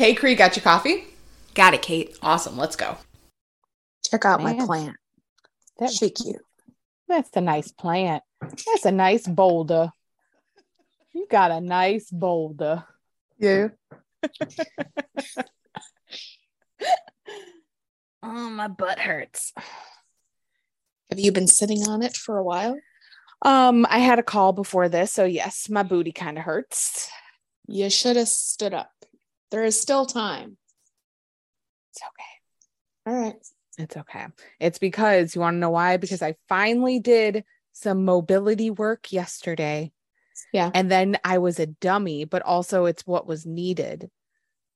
Hey, Cree, got your coffee? Got it, Kate. Awesome. Let's go. Check out my plant. That's She cute. That's a nice plant. That's a nice boulder. You got a nice boulder. Yeah. Oh, my butt hurts. Have you been sitting on it for a while? Um, I had a call before this, so yes, my booty kind of hurts. You should have stood up. There is still time. It's okay. All right. It's okay. It's because you want to know why? Because I finally did some mobility work yesterday. Yeah. And then I was a dummy, but also it's what was needed.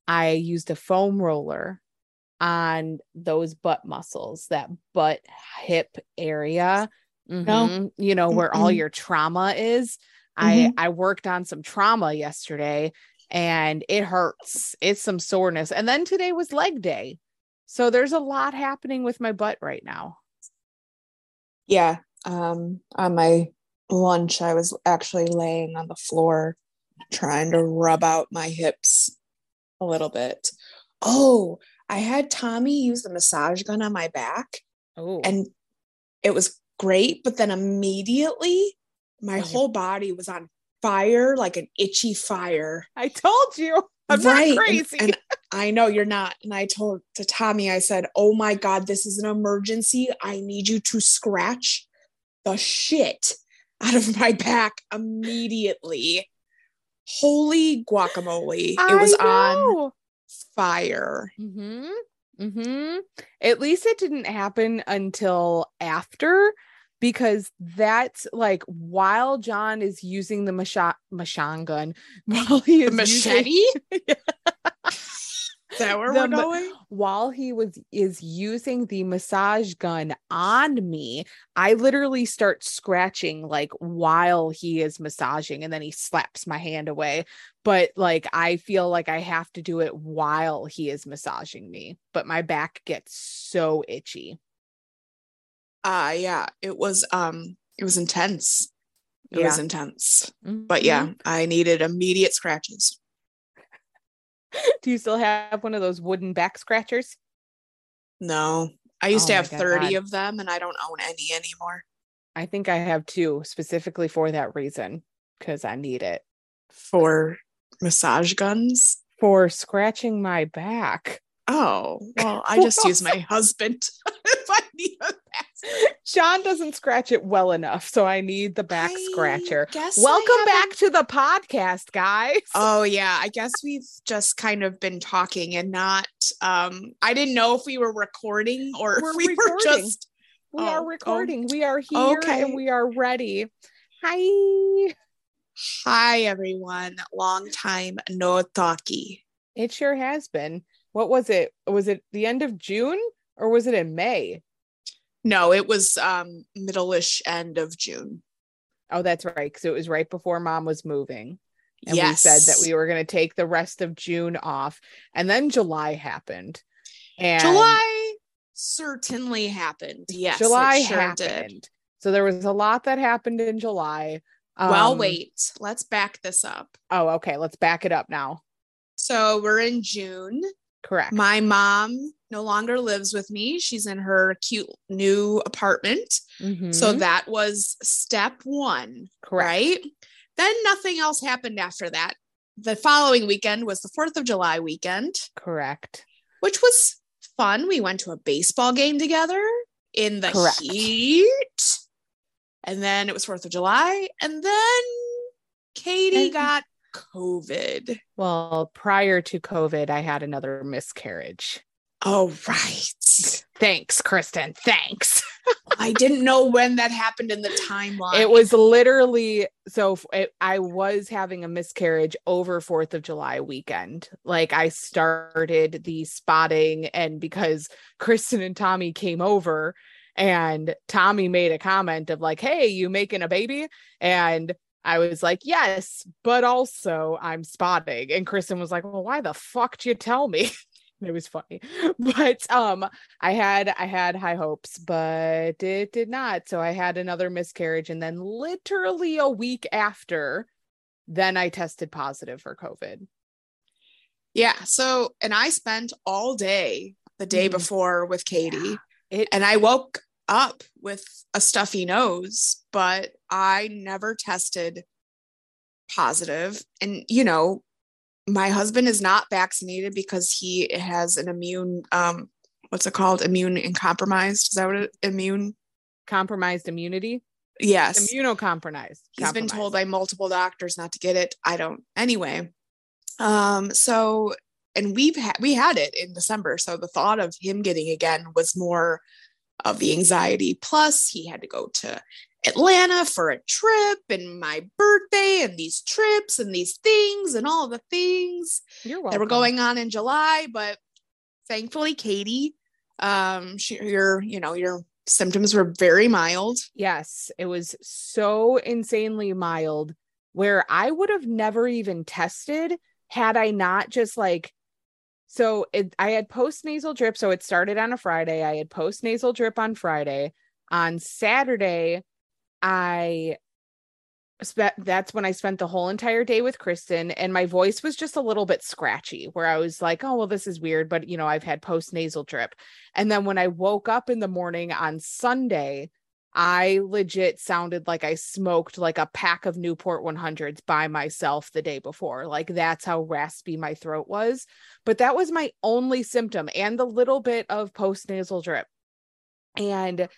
I used a foam roller on those butt muscles, that butt hip area. Mhm. You know, where all Mm-mm. your trauma is. I I worked on some trauma yesterday and it hurts. It's some soreness. And then today was leg day. So there's a lot happening with my butt right now. Yeah. Um, on my lunch, I was actually laying on the floor trying to rub out my hips a little bit. Oh, I had Tommy use the massage gun on my back Oh, and it was great, but then immediately my whole body was on fire, like an itchy fire. I told you. I'm Right, and- not crazy. And, I know you're not. And I told to Tommy, I said, Oh my God, this is an emergency. I need you to scratch the shit out of my back immediately. Holy guacamole. It was on fire. Mm-hmm. Mm-hmm. At least it didn't happen until after because that's like while John is using the macha- machine gun, while he is using- Is that where The we're going? while he was is using the massage gun on me i literally start scratching like while he is massaging and then he slaps my hand away. But like i feel like i have to do it while he is massaging me but my back gets so itchy Uh yeah, it was um it was intense. It was intense. But Mhm. yeah, I needed immediate scratches. do you still have one of those wooden back scratchers No. I used Oh to have 30 God. of them and I don't own any anymore. i think i have two specifically for that reason because i need it For massage guns. for scratching my back Oh, well, I just use my husband if I need a back. John doesn't scratch it well enough, so I need the back I scratcher. Welcome back to the podcast, guys. Oh yeah, I guess we've just kind of been talking and not um I didn't know if we were recording or We're if we recording. were just we oh, are oh, recording. we are here okay. and we are ready. Hi. Hi everyone. Long time no talkie. It sure has been. What was it? Was it the end of June or was it in May? No, it was um middle-ish end of June. Oh, that's right. Because it was right before mom was moving. And yes. we said that we were going to take the rest of June off. And then July happened. And July certainly happened. Yes. July sure happened. did. So there was a lot that happened in July. well, Um, wait. Let's back this up. Oh, okay. Let's back it up now. So we're in June. Correct. My mom no longer lives with me. She's in her cute new apartment. Mhm. So that was step one, correct. right? Then nothing else happened after that. The following weekend was the 4th of July weekend, Correct. which was fun. We went to a baseball game together in the Correct. heat. And then it was 4th of July. And then Katie And- got COVID. Well, prior to COVID, I had another miscarriage. Oh, right. Thanks, Kristen. Thanks. I didn't know when that happened in the timeline. It was literally so it, I was having a miscarriage over 4th of July weekend. Like I started the spotting and because Kristen and Tommy came over and Tommy made a comment of like, "Hey, you making a baby?" and I was like, "Yes, but also I'm spotting." And Kristen was like, "Well, why the fuck did you tell me?" it was funny but um i had i had high hopes but it did not so i had another miscarriage and then literally a week after then i tested positive for covid Yeah. So, and I spent all day the day Mhm. before with Katie, It and I woke up with a stuffy nose, but I never tested positive. And, you know, my husband is not vaccinated because he has an immune, um, what's it called? Immune and compromised Is that what it, immune? compromised immunity. Yes. Immunocompromised. He's been told by multiple doctors not to get it. I don't. Anyway, um, so and we've had we had it in December, so the thought of him getting again was more of the anxiety. Plus, he had to go to Atlanta for a trip and my birthday and these trips and these things and all the things You're that were going on in July. But thankfully, Katie, um, she, your you know your symptoms were very mild. Yes, it was so insanely mild where I would have never even tested had I not just like so it I had post nasal drip so it started on a Friday. I had post nasal drip on Friday. On Saturday I spent that's when I spent the whole entire day with Kristen and my voice was just a little bit scratchy where I was like, "Oh, well this is weird, but you know, I've had post nasal drip." And then when I woke up in the morning on Sunday, I legit sounded like I smoked like a pack of Newport 100s by myself the day before. Like that's how raspy my throat was. But that was my only symptom and the little bit of postnasal drip. And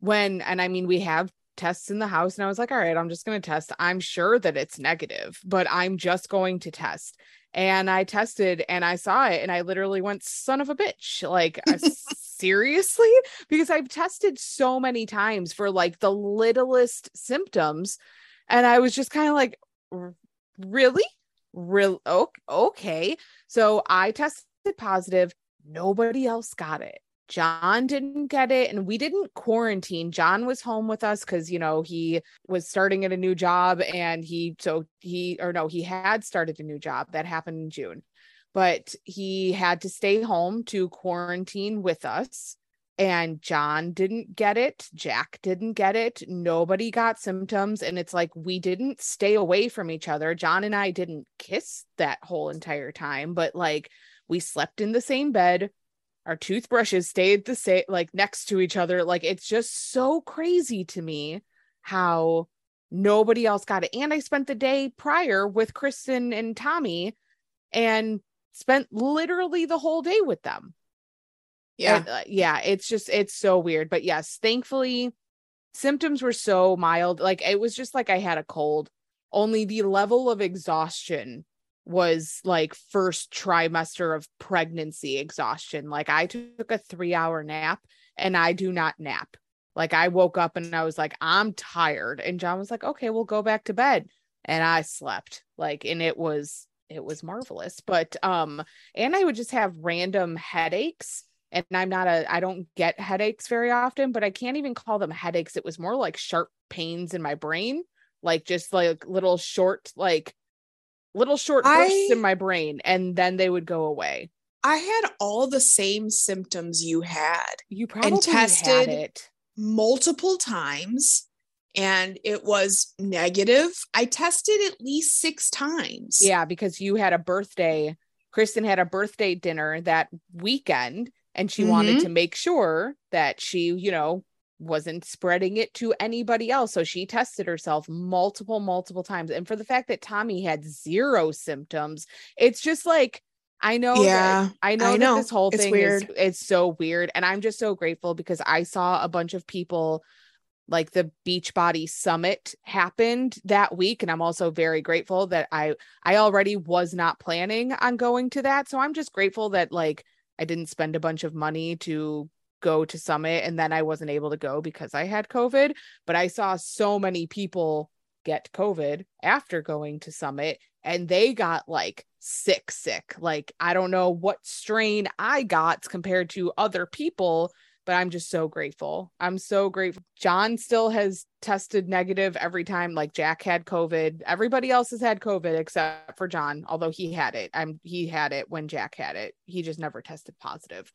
when, and I mean, we have tests in the house, and I was like, all right, I'm just going to test. I'm sure that it's negative, but I'm just going to test. And I tested and I saw it, and I literally went, son of a bitch. Like, uh, seriously? Because I've tested so many times for like the littlest symptoms. And I was just kind of like, "R- really? Real okay. So I tested positive. Nobody else got it. John didn't get it, and we didn't quarantine. John was home with us because you know he was starting at a new job, and he so he or no, he had started a new job that happened in June, but he had to stay home to quarantine with us. And John didn't get it. Jack didn't get it. Nobody got symptoms. And it's like we didn't stay away from each other. John and I didn't kiss that whole entire time, but like we slept in the same bed our toothbrushes stayed the same like next to each other like it's just so crazy to me how nobody else got it. And i spent the day prior with kristen and tommy and spent literally the whole day with them. Yeah. And, uh, yeah it's just it's so weird. But yes thankfully symptoms were so mild. Like it was just like i had a cold only the level of exhaustion was like first trimester of pregnancy exhaustion. Like i took a 3 hour nap and i do not nap. Like i woke up and i was like i'm tired. And john was like okay we'll go back to bed. And i slept. Like and it was it was marvelous. But um and i would just have random headaches. And i'm not a i don't get headaches very often but i can't even call them headaches. It was more like sharp pains in my brain. Like just like little short like little short bursts I- in my brain and then they would go away I had all the same symptoms you had you probably had tested- it multiple times and it was negative. I tested at least six times. yeah because you had a birthday kristen had a birthday dinner that weekend and she wanted Mhm. to make sure that she you know wasn't spreading it to anybody else so she tested herself multiple multiple times and for the fact that tommy had zero symptoms it's just like i know that- Yeah, I know, I that know. this whole It's thing weird. is it's so weird and I'm just so grateful because I saw a bunch of people like the Beachbody Summit happened that week and I'm also very grateful that I I already was not planning on going to that so I'm just grateful that like I didn't spend a bunch of money to go to Summit and then I wasn't able to go because I had COVID but I saw so many people get COVID after going to Summit and they got like sick, sick. Like, I don't know what strain I got compared to other people, but I'm just so grateful. I'm so grateful. John still has tested negative every time. Like, Jack had COVID. Everybody else has had COVID except for John, although he had it. I'm he had it when Jack had it. He just never tested positive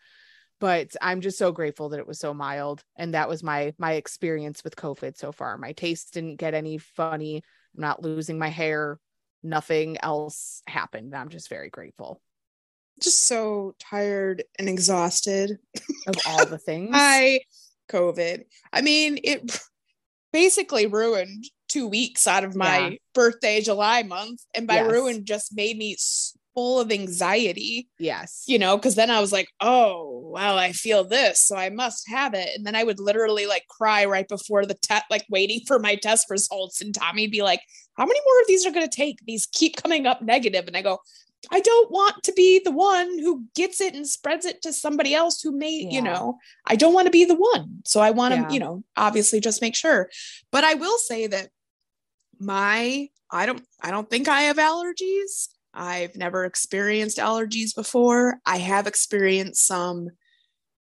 but i'm just so grateful that it was so mild and that was my my experience with covid so far my taste didn't get any funny i'm not losing my hair nothing else happened i'm just very grateful just so tired and exhausted. of all the things. I COVID. I mean, it basically ruined two weeks out of my Yeah. birthday, July month, and by Yes. ruined just made me full of anxiety. yes. You know, because then I was like, "Oh, well, I feel this, so I must have it." And then I would literally like cry right before the test, like waiting for my test results, and Tommy'd be like, "How many more of these are going to take? These keep coming up negative." And I go, I don't want to be the one who gets it and spreads it to somebody else who may, Yeah. you know, I don't want to be the one. So I want to, Yeah. you know, obviously just make sure. But I will say that my I don't I don't think I have allergies. I've never experienced allergies before. I have experienced some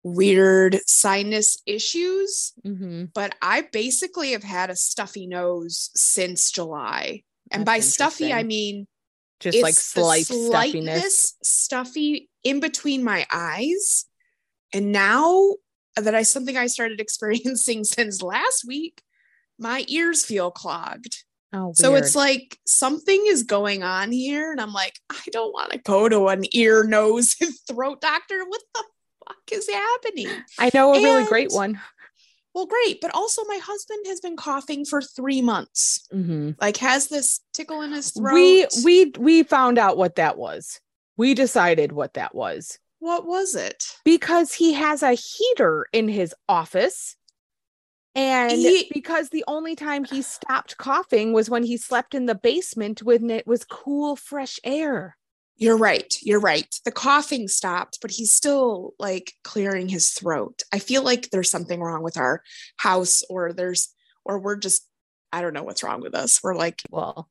weird sinus issues, Mm-hmm. but I basically have had a stuffy nose since July. And by stuffy, I mean Just like slight stuffiness. slightness stuffy in between my eyes. And now that I something I started experiencing since last week, my ears feel clogged. Oh, So it's like something is going on here. And I'm like, I don't want to go to an ear, nose, and throat doctor. What the fuck is happening? I know a really great one. Well, great. But also, my husband has been coughing for three months. Mm-hmm. Like, has this tickle in his throat. We we we found out what that was. We decided what that was what was it? because he has a heater in his office. And He- because the only time he stopped coughing was when he slept in the basement when it was cool, fresh air. You're right. You're right. The coughing stopped, but he's still like clearing his throat. I feel like there's something wrong with our house, or there's, or we're just, I don't know what's wrong with us. We're like Well,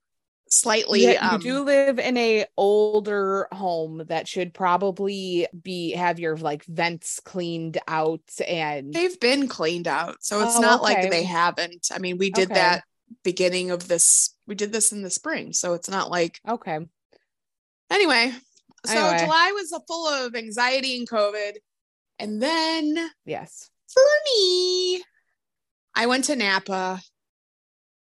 slightly. yeah, um, you do live in a older home that should probably be have your like vents cleaned out and They've been cleaned out, so it's Oh, not okay. like they haven't. I mean, we did Okay. that beginning of this. We did this in the spring, so it's not like okay. anyway. So Anyway. July was full of anxiety and COVID, and then Yes. for me, I went to Napa.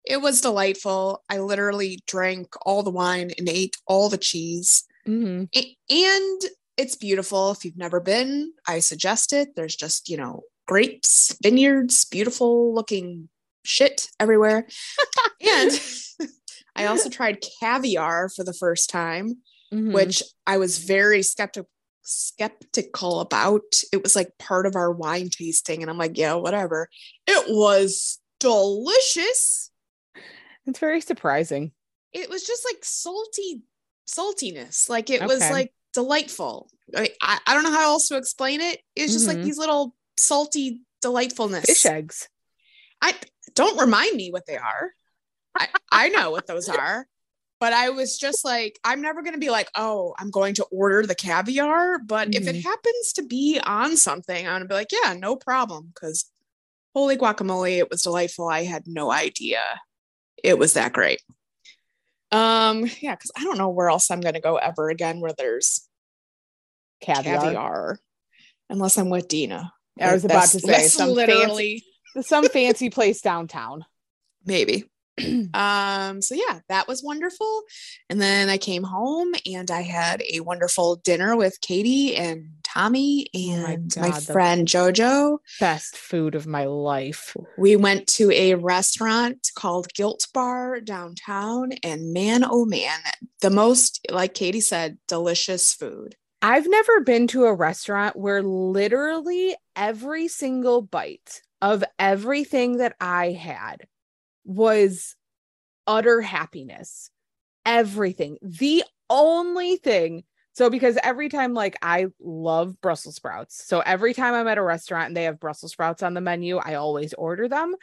It was delightful. I literally drank all the wine and ate all the cheese. hmm A- And it's beautiful. If you've never been, I suggest it. There's just, you know, grapes, vineyards, beautiful looking shit everywhere. and I also tried caviar for the first time Mm-hmm. which I was very skeptical skeptical about. It was like part of our wine tasting, and I'm like, yeah, whatever. It was delicious. It's very surprising. It was just like salty saltiness. Like it was like delightful. I, I, I don't know how else to explain it. It's just like Mhm. these little salty delightfulness. Fish eggs. I don't remind me what they are. I, I know what those are. But I was just like, I'm never going to be like, oh, I'm going to order the caviar. But if it Mhm. happens to be on something, I'm going to be like, yeah, no problem. Because holy guacamole, it was delightful. I had no idea it was that great. Um, yeah, because I don't know where else I'm going to go ever again where there's Caviar. caviar, unless I'm with Dina. I was about to say some literally fancy, some fancy place downtown. maybe um so yeah that was wonderful and then i came home and i had a wonderful dinner with katie and tommy Oh my and my, friend jojo Best food of my life. we went to a restaurant called Gilt Bar downtown and man oh man the most like katie said delicious food I've never been to a restaurant where literally every single bite of everything that I had was utter happiness. Everything. The only thing. So, because every time, like, I love Brussels sprouts. So, every time I'm at a restaurant and they have Brussels sprouts on the menu, I always order them.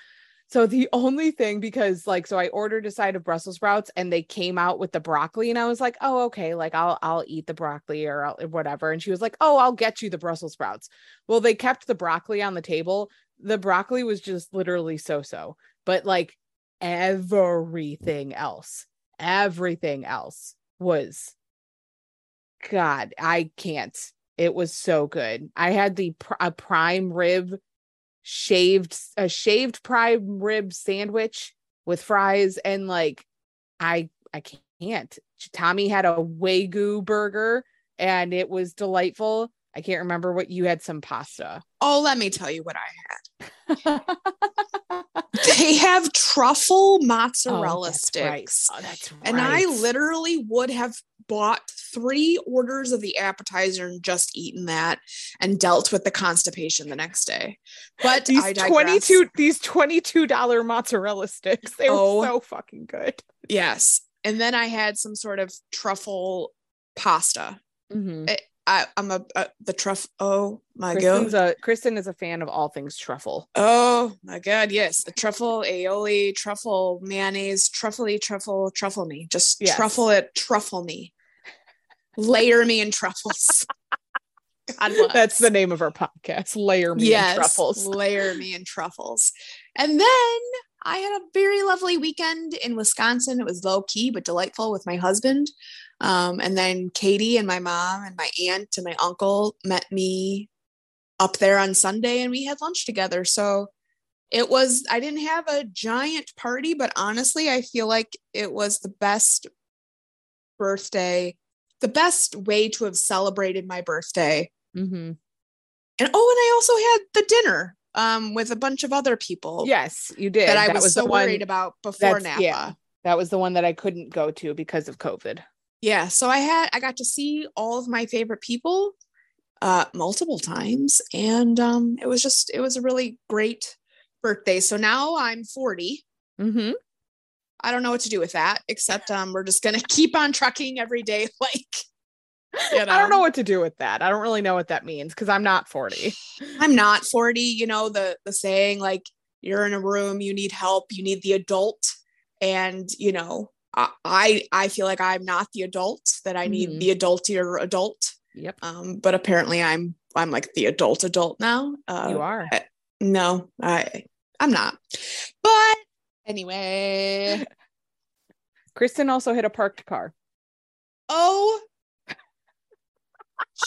So, the only thing, because like, so I ordered a side of Brussels sprouts and they came out with the broccoli, and I was like, oh, okay, like, I'll, I'll eat the broccoli or I'll, whatever. And she was like, oh, I'll get you the Brussels sprouts. Well, they kept the broccoli on the table. The broccoli was just literally so so, but like, everything else, everything else was God, I can't. It was so good. I had the pr- a prime rib shaved a shaved prime rib sandwich with fries and like I I can't. Tommy had a wagyu burger and it was delightful. I can't remember what you had some pasta. Oh, let me tell you what I had. They have truffle mozzarella Oh, sticks. Right. Oh, right. And I literally would have bought three orders of the appetizer and just eaten that and dealt with the constipation the next day. But these I digress. 22 these 22 dollar mozzarella sticks. They Oh. were so fucking good. Yes. And then I had some sort of truffle pasta. Mhm. I, I'm a, a the truffle. Oh my Kristen's god. a Kristen is a fan of all things truffle. Oh my god. Yes. The truffle aioli, truffle mayonnaise, truffly truffle, truffle me. Just Yes. truffle it, truffle me. Layer me in truffles. God bless. That's the name of our podcast. Layer me in truffles. Layer me in truffles. And then I had a very lovely weekend in Wisconsin. It was low key but delightful with my husband. Um, and then Katie and my mom and my aunt and my uncle met me up there on Sunday and we had lunch together. So it was, I didn't have a giant party, but honestly, I feel like it was the best birthday, the best way to have celebrated my birthday Mhm. and oh, and I also had the dinner um with a bunch of other people Yes, you did. that I That was, the so worried about before Napa. yeah. That was the one that I couldn't go to because of COVID. Yeah, so I had I got to see all of my favorite people uh multiple times and um it was just it was a really great birthday. So now I'm 40. Mm-hmm. I don't know what to do with that except um we're just going to keep on trucking every day like you I don't know know. what to do with that. I don't really know what that means because I'm not 40. I'm not 40, you know the the saying like you're in a room, you need help, you need the adult and you know I I I feel like I'm not the adult that I need Mhm. the adultier adult. Yep. Um but apparently I'm I'm like the adult adult now. Uh you are. no, I I'm not. But anyway, Kristen also hit a parked car. oh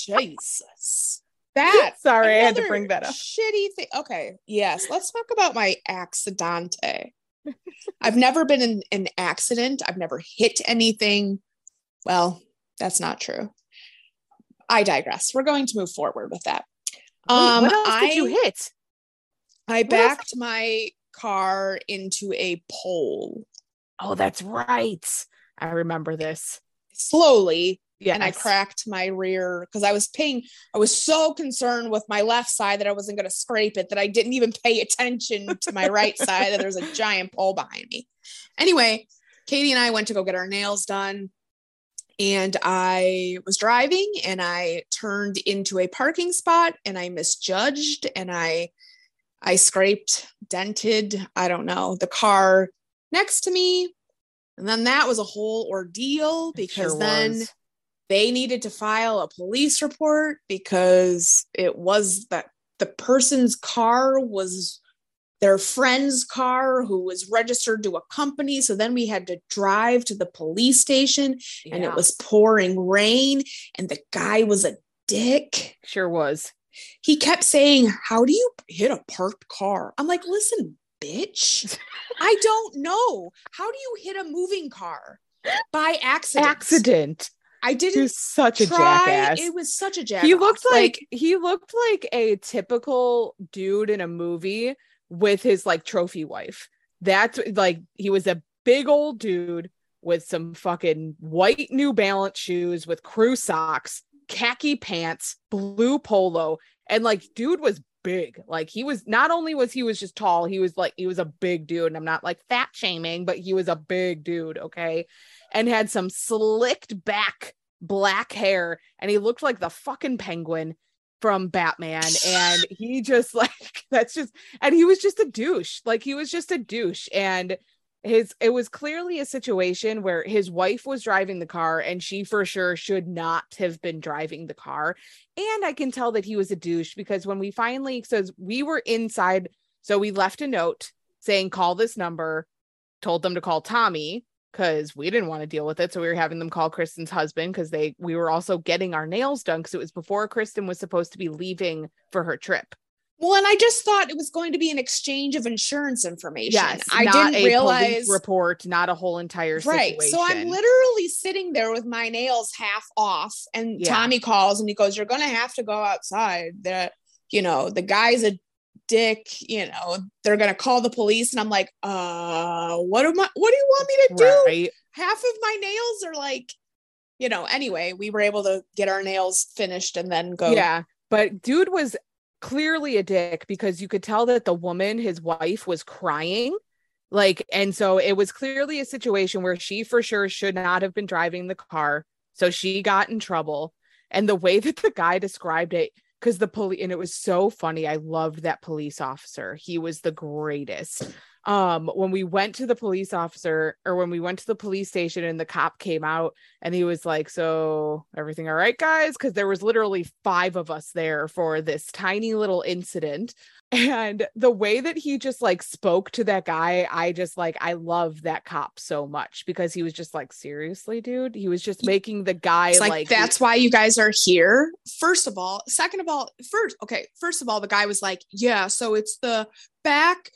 Jesus. That Sorry, I had to bring that up. Shitty thing. Okay. Yes. Let's talk about my accidente. I've never been in an accident. I've never hit anything. Well, that's not true. I digress. We're going to move forward with that. Wait, Um, what else I, did you hit? I else- backed my car into a pole Oh, that's right. I remember this. slowly Yeah. and I cracked my rear because I was paying. I was so concerned with my left side that I wasn't going to scrape it that I didn't even pay attention to my right side that there's a giant pole behind me. Anyway, Katie and I went to go get our nails done, and I was driving and I turned into a parking spot and I misjudged and I I scraped, dented, I don't know, the car next to me. And then that was a whole ordeal because sure then was. They needed to file a police report because it was that the person's car was their friend's car who was registered to a company. So then we had to drive to the police station and Yeah, it was pouring rain and the guy was a dick. Sure was. he kept saying how do you hit a parked car? I'm like listen bitch i don't know. How do you hit a moving car? By accident. Accident. I didn't You're such a try. jackass. It was such a jackass. he looked like, he looked like a typical dude in a movie with his like trophy wife. That's like he was a big old dude with some fucking white New Balance shoes with crew socks, khaki pants, blue polo, and like dude was big. Like he was not only was he was just tall, he was like he was a big dude. And I'm not like fat shaming, but he was a big dude, okay? And had some slicked back black hair and he looked like the fucking penguin from Batman. And he just like that's just and he was just a douche. Like he was just a douche. And his it was clearly a situation where his wife was driving the car and she for sure should not have been driving the car. And I can tell that he was a douche because when we finally says we were inside so we left a note saying call this number told them to call Tommy because we didn't want to deal with it. So we were having them call Kristen's husband because they we were also getting our nails done because it was before Kristen was supposed to be leaving for her trip. Well, and I just thought it was going to be an exchange of insurance information. Yes, I not didn't a realize report, not a whole entire right. So I'm literally sitting there with my nails half off, and Yeah. Tommy calls and he goes, "You're gonna have to go outside. The you know the guy's a dick. You know they're gonna call the police." And I'm like, "Uh, what am I? What do you want me to do? right. Half of my nails are like." You know, anyway, we were able to get our nails finished and then go. Yeah, but dude was clearly a dick because you could tell that the woman, his wife, was crying. Like, and so it was clearly a situation where she for sure should not have been driving the car. So she got in trouble. And the way that the guy described it, because the police, and it was so funny. I loved that police officer. He was the greatest. Um, when we went to the police officer, or when we went to the police station and the cop came out and he was like, So everything all right, guys? Because there was literally five of us there for this tiny little incident. And the way that he just like spoke to that guy, I just like I love that cop so much because he was just like, seriously, dude. He was just making the guy like, like, that's why you guys are here. First of all, second of all, first, okay, first of all, the guy was like, yeah, so it's the back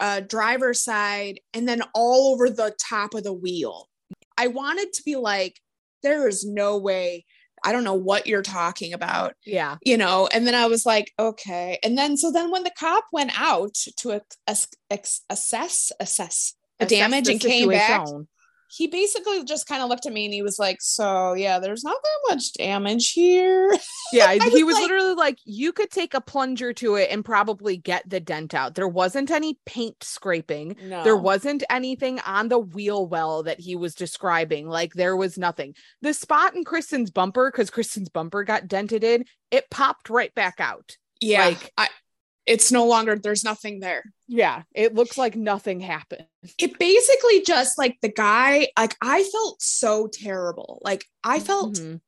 uh, driver's side and then all over the top of the wheel. I wanted to be like, there is no way. I don't know what you're talking about, yeah, you know. And then I was like, okay. And then so then when the cop went out to ex- assess assess the assess damage the and came back. He basically just kind of looked at me and he was like, So, yeah, there's not that much damage here. Yeah, I he was was like- literally like, you could take a plunger to it and probably get the dent out. There wasn't any paint scraping. No. There wasn't anything on the wheel well that he was describing. Like there was nothing. The spot in Kristen's bumper, because Kristen's bumper got dented in, it popped right back out. Yeah. like- I, it's no longer, there's nothing there. Yeah, it looks like nothing happened. It basically just like the guy, like I felt so terrible. Like I felt Mhm.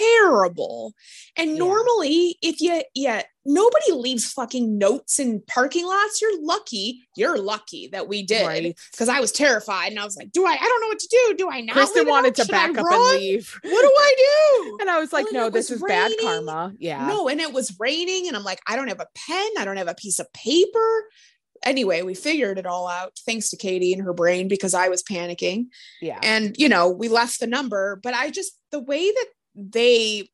Terrible. And Yeah. normally, if you, yeah, nobody leaves fucking notes in parking lots. You're lucky. You're lucky that we did. Right. Because I was terrified and I was like, do I, I don't know what to do. Do I not? Kristen wanted to Should I back up run? and leave. What do I do? And I was like, Well, no, this is bad karma. Yeah. No, and it was raining, and I'm like, I don't have a pen, I don't have a piece of paper. Anyway, we figured it all out thanks to Katie and her brain because I was panicking. Yeah. And, you know, we left the number, but I just, the way that they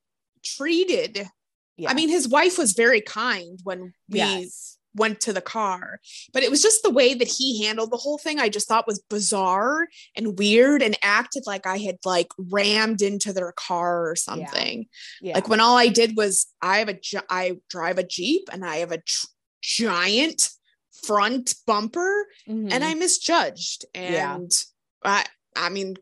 treated, yeah. I mean, his wife was very kind when we yes. went to the car, but it was just the way that he handled the whole thing. I just thought was bizarre and weird and acted like I had like rammed into their car or something Yeah. like when all I did was I have a i drive a Jeep and I have a tr- giant front bumper and Mhm. I misjudged Yeah. and I I mean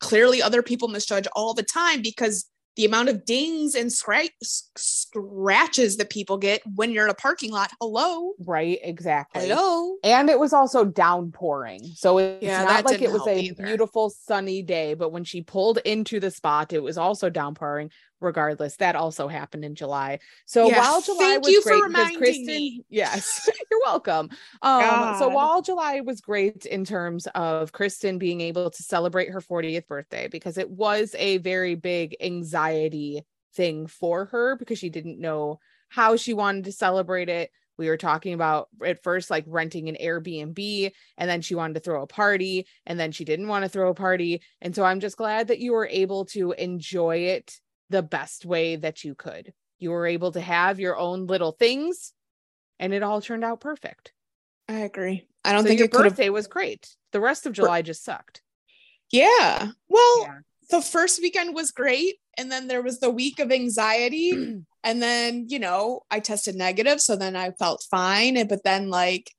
clearly other people misjudge all the time because the amount of dings and scra- s- scratches that people get when you're in a parking lot hello right. Exactly. hello And it was also downpouring. So it's Yeah, not like it was a either. beautiful sunny day, but when she pulled into the spot, it was also downpouring. Regardless, that also happened in July. So Yeah, while July thank was great because Kristen, me. yes, you're welcome. Um, so while July was great in terms of Kristen being able to celebrate her 40th birthday, because it was a very big anxiety thing for her because she didn't know how she wanted to celebrate it. We were talking about at first like renting an Airbnb, and then she wanted to throw a party, and then she didn't want to throw a party. And so I'm just glad that you were able to enjoy it the best way that you could. You were able to have your own little things, and it all turned out perfect. I agree I don't so think your it could have birthday was great. The rest of July just sucked. yeah well Yeah. the first weekend was great and then there was the week of anxiety and then you know i tested negative so then i felt fine and- but then like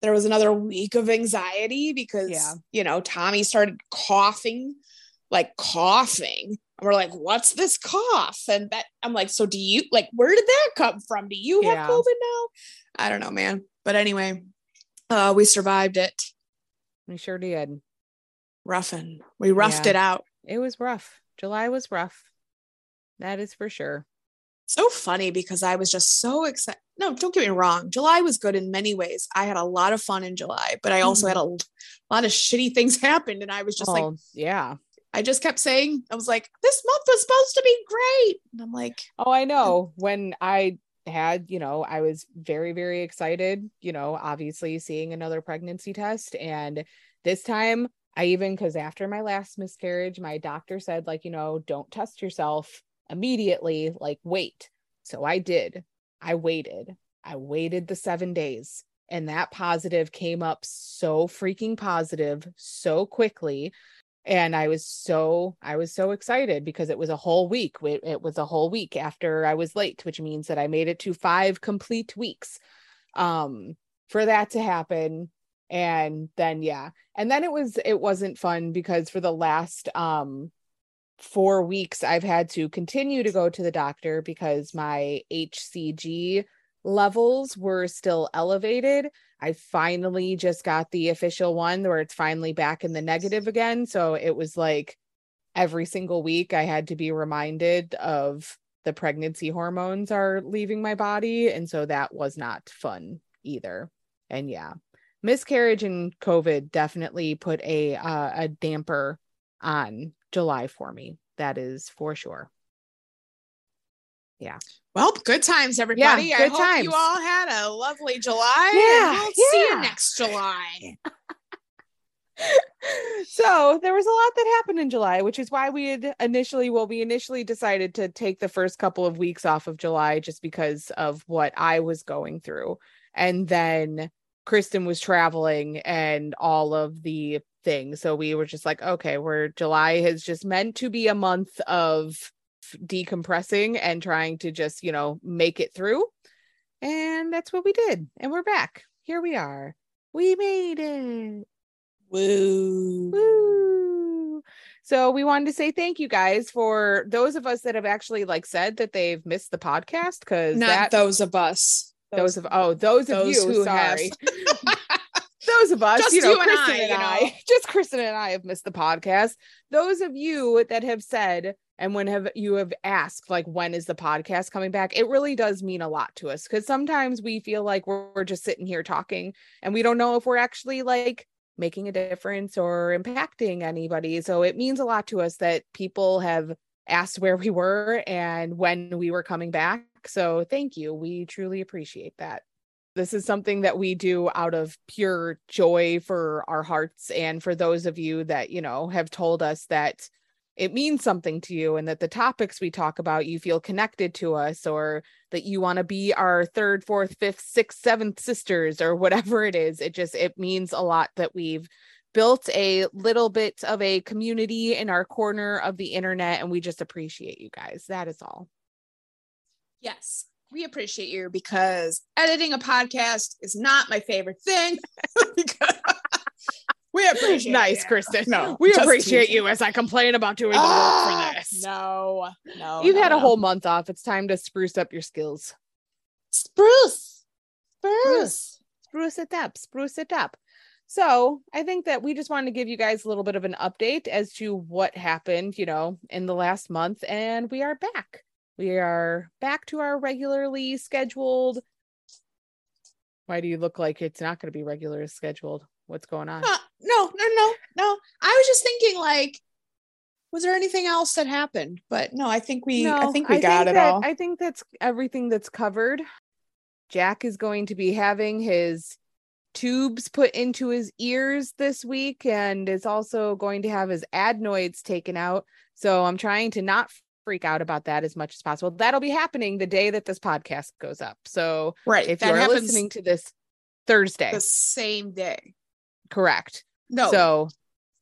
there was another week of anxiety because Yeah. you know tommy started coughing like coughing and we're like what's this cough and that i'm like so do you like where did that come from do you have Yeah. covid now i don't know man but anyway uh we survived it We sure did. roughing we roughed Yeah. it out It was rough. July was rough. That is for sure. so funny because I was just so excited. No, don't get me wrong. July was good in many ways. I had a lot of fun in July, but I also Mhm. had a lot of shitty things happened. And I was just like, oh, yeah. I just kept saying, I was like, this month was supposed to be great. And I'm like, Oh, I know. When I had, you know, I was very, very excited, you know, obviously seeing another pregnancy test. And this time, I even, because after my last miscarriage, my doctor said, like, you know, don't test yourself immediately, like, wait. So I did. I waited. I waited the seven days and that positive came up so freaking positive so quickly and i was so i was so excited because it was a whole week it, it, was a whole week after i was late which means that i made it to five complete weeks um for that to happen and then yeah and then it was it wasn't fun because for the last um four weeks i've had to continue to go to the doctor because my hcg levels were still elevated. I finally just got the official one where it's finally back in the negative again. So it was like every single week I had to be reminded of the pregnancy hormones are leaving my body. And so that was not fun either. And yeah, miscarriage and COVID definitely put a uh, a damper on July for me. That is for sure. Yeah. Well, good times, everybody. Yeah, I good hope times. you all had a lovely July. Yeah, we'll see you next July. so there was a lot that happened in July, which is why we had initially, well, we initially decided to take the first couple of weeks off of July just because of what I was going through. And then Kristen was traveling and all of the things. So we were just like, okay, we're July has just meant to be a month of decompressing and trying to just, you know, make it through. And that's what we did. And we're back. Here we are. We made it. Woo. Woo. So we wanted to say thank you guys for those of us that have actually like said that they've missed the podcast because Not that those of us. those of oh those, of you who have. those of us Just you know you and Kristen I, and you I know. just Kristen and I have missed the podcast those of you that have said and when have you have asked like when is the podcast coming back? It really does mean a lot to us because sometimes we feel like we're, we're just sitting here talking and we don't know if we're actually like making a difference or impacting anybody. So it means a lot to us that people have asked where we were and when we were coming back. So thank you. We truly appreciate that. This is something that we do out of pure joy for our hearts and for those of you that you know have told us that it means something to you and that the topics we talk about you feel connected to us or that you want to be our third fourth fifth sixth seventh sisters or whatever it is it just it means a lot that we've built a little bit of a community in our corner of the internet and we just appreciate you guys that is all Yes, we appreciate you because editing a podcast is not my favorite thing. we appreciate nice you. kristen No, we appreciate teasing. you as i complain about doing the Ah, work for this No, no. you've no, had a no. whole month off it's time to spruce up your skills spruce. Spruce. spruce it up spruce it up so i think that we just wanted to give you guys a little bit of an update as to what happened you know in the last month and we are back we are back to our regularly scheduled why do you look like it's not going to be regularly scheduled what's going on Uh, no, no, no, no. I was just thinking, like, was there anything else that happened? But no, I think we, I think we got think it that- all. I think that's everything that's covered. Jack is going to be having his tubes put into his ears this week and is also going to have his adenoids taken out. So I'm trying to not freak out about that as much as possible. That'll be happening the day that this podcast goes up. So right. if you're listening to this Thursday, the same day. Correct. No, So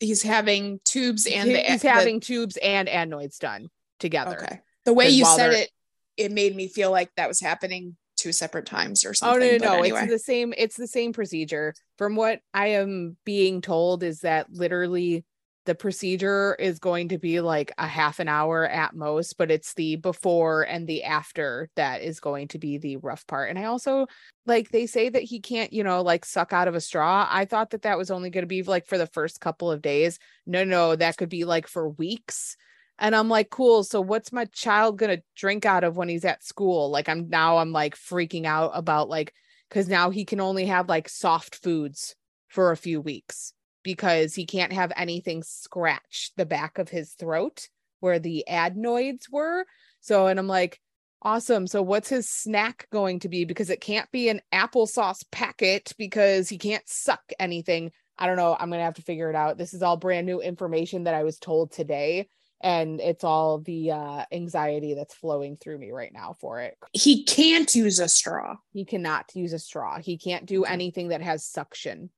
he's having tubes and he- the, he's the- having tubes and adenoids done together. Okay. The way you said it, it made me feel like that was happening two separate times or Oh something. no, no, no! Anyway. It's the same. It's the same procedure. From what I am being told, is that literally the procedure is going to be like a half an hour at most, but it's the before and the after that is going to be the rough part. And I also like they say that he can't, you know, like suck out of a straw. I thought that that was only going to be like for the first couple of days. No, no, that could be like for weeks. And I'm like, cool. So what's my child gonna drink out of when he's at school? Like I'm now I'm like freaking out about like because now he can only have like soft foods for a few weeks because he can't have anything scratch the back of his throat where the adenoids were. So and I'm like, Awesome. So what's his snack going to be? Because it can't be an applesauce packet because he can't suck anything. I don't know. I'm gonna have to figure it out. This is all brand new information that I was told today. And it's all the uh, anxiety that's flowing through me right now for it. He can't use a straw. He cannot use a straw. He can't do anything that has suction.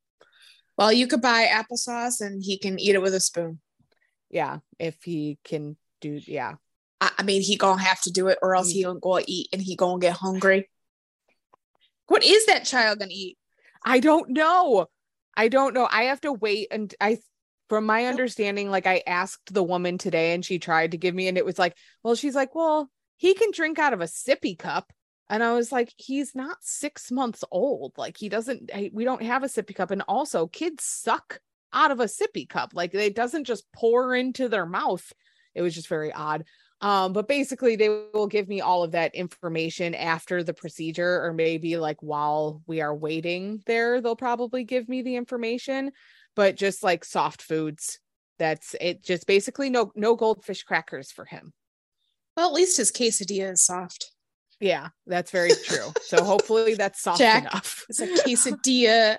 Well, you could buy applesauce and he can eat it with a spoon. Yeah, if he can do. Yeah, I, I mean, he gonna have to do it, or else he mm-hmm. gonna go eat and he gonna get hungry. What is that child gonna eat? I don't know. I don't know. I have to wait and I from my oh. understanding like I asked the woman today and she tried to give me and it was like, well she's like, "Well, he can drink out of a sippy cup." And I was like, "He's not 6 months old. Like he doesn't we don't have a sippy cup and also kids suck out of a sippy cup. Like it doesn't just pour into their mouth." It was just very odd. Um, but basically, they will give me all of that information after the procedure, or maybe like while we are waiting there, they'll probably give me the information. But just like soft foods, that's it. Just basically no no goldfish crackers for him. Well, at least his quesadilla is soft. Yeah, that's very true. so hopefully that's soft Jack. enough. It's a quesadilla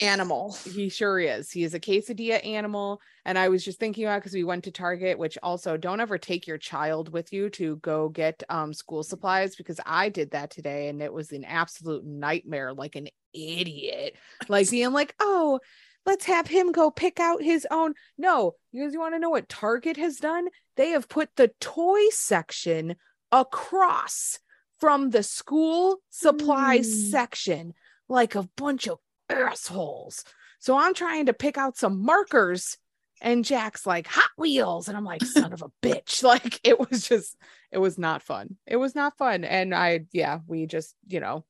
animal. He sure is. He is a quesadilla animal. And I was just thinking about because we went to Target, which also don't ever take your child with you to go get um, school supplies because I did that today and it was an absolute nightmare, like an idiot. Like being like, oh, let's have him go pick out his own. No, you guys want to know what Target has done? They have put the toy section across from the school supplies Hmm. section like a bunch of assholes. So I'm trying to pick out some markers and Jack's like Hot Wheels and I'm like son of a bitch. Like it was just it was not fun. It was not fun and I yeah, we just, you know,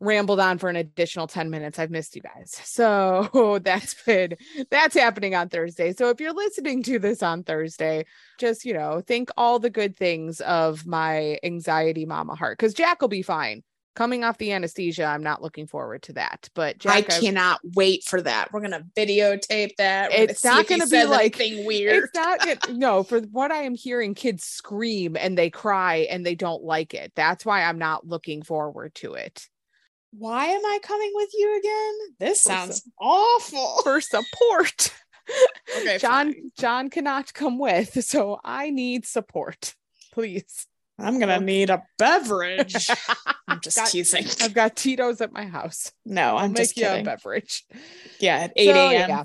rambled on for an additional 10 minutes. I've missed you guys. So that's been that's happening on Thursday. So if you're listening to this on Thursday, just, you know, think all the good things of my anxiety mama heart cuz Jack will be fine. Coming off the anesthesia, I'm not looking forward to that. But Jack, I I've- cannot wait for that. We're gonna videotape that. We're It's see not gonna be like- anything weird. it's not no for what i am hearing kids scream and they cry and they don't like it that's why i'm not looking forward to it Why am I coming with you again? This For sounds some- awful. for support Okay, john fine. john cannot come with so i need support please I'm gonna um, need a beverage. I'm just Got- teasing. i've got tito's at my house No, i'll I'm make just you a kidding. beverage Yeah, at 8 So, a.m. yeah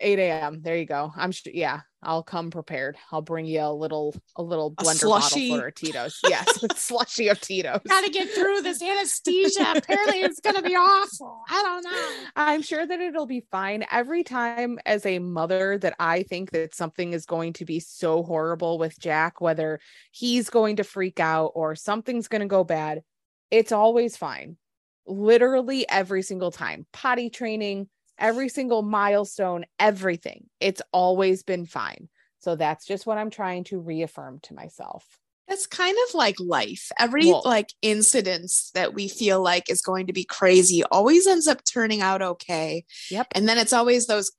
8 a.m there you go i'm sure yeah i'll come prepared i'll bring you a little a little A blender slushie. bottle for tito's yes slushy of tito's Gotta get through this anesthesia. Apparently, it's gonna be awful. I don't know. I'm sure that it'll be fine. Every time as a mother that I think that something is going to be so horrible with Jack, whether he's going to freak out or something's going to go bad, it's always fine. Literally every single time. Potty training, every single milestone, everything. It's always been fine. So that's just what I'm trying to reaffirm to myself. It's kind of like life. Every Well- like incidents that we feel like is going to be crazy always ends up turning out okay. Yep. And then it's always those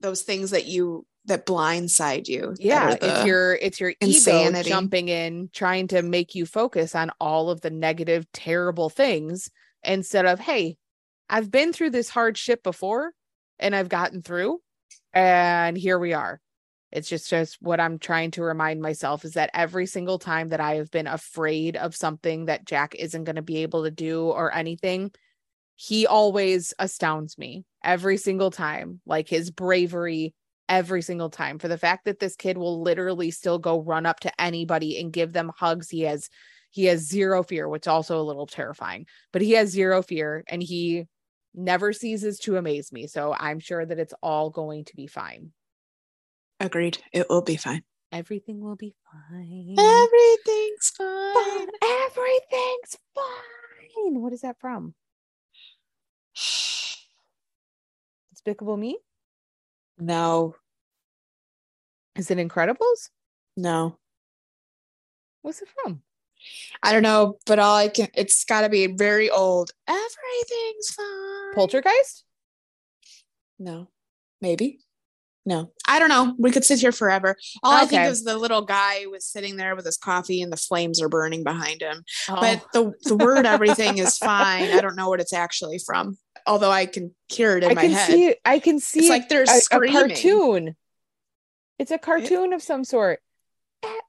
those things that you that blindside you. yeah it's your it's your ego jumping in trying to make you focus on all of the negative terrible things instead of hey i've been through this hardship before and i've gotten through and here we are. It's just just what i'm trying to remind myself is that every single time that i have been afraid of something that jack isn't going to be able to do or anything he always astounds me every single time like his bravery every single time for the fact that this kid will literally still go run up to anybody and give them hugs. He has he has zero fear which also a little terrifying but he has zero fear and he never ceases to amaze me so i'm sure that it's all going to be fine agreed. It will be fine. everything will be fine Everything's fine. everything's fine what is that from despicable me No, is it incredibles no. what's it from I don't know, but all I can it's gotta be very old. Everything's fine. Poltergeist No. Maybe. No, I don't know. We could sit here forever. All I think Okay. is the little guy was sitting there with his coffee and the flames are burning behind him. Oh, But the the word everything is fine. I don't know what it's actually from. Although I can hear it in I my can head. see. I can see. it's like they're a, a cartoon. It's a cartoon of some sort. Eh.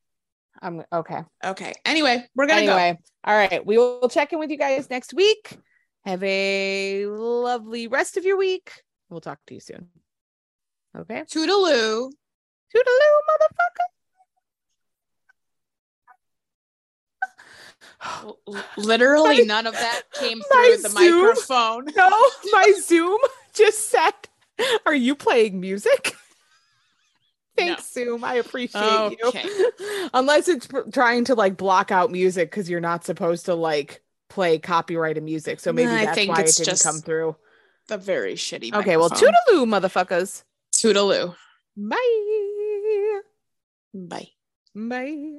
I'm okay. Okay. Anyway, we're gonna go. Anyway, all right. We will check in with you guys next week. Have a lovely rest of your week. We'll talk to you soon. Okay. Toodaloo. Toodaloo, motherfucker. Literally none of that came through the Zoom. microphone. No, my Zoom just said, Are you playing music? Thanks, Zoom. I appreciate Okay. you. Unless it's pr- trying to like block out music because you're not supposed to like play copyrighted music. So maybe I that's why it didn't just come through. The very shitty. Okay, well, microphone. toodaloo, motherfuckers. toodaloo. Bye. Bye. Bye.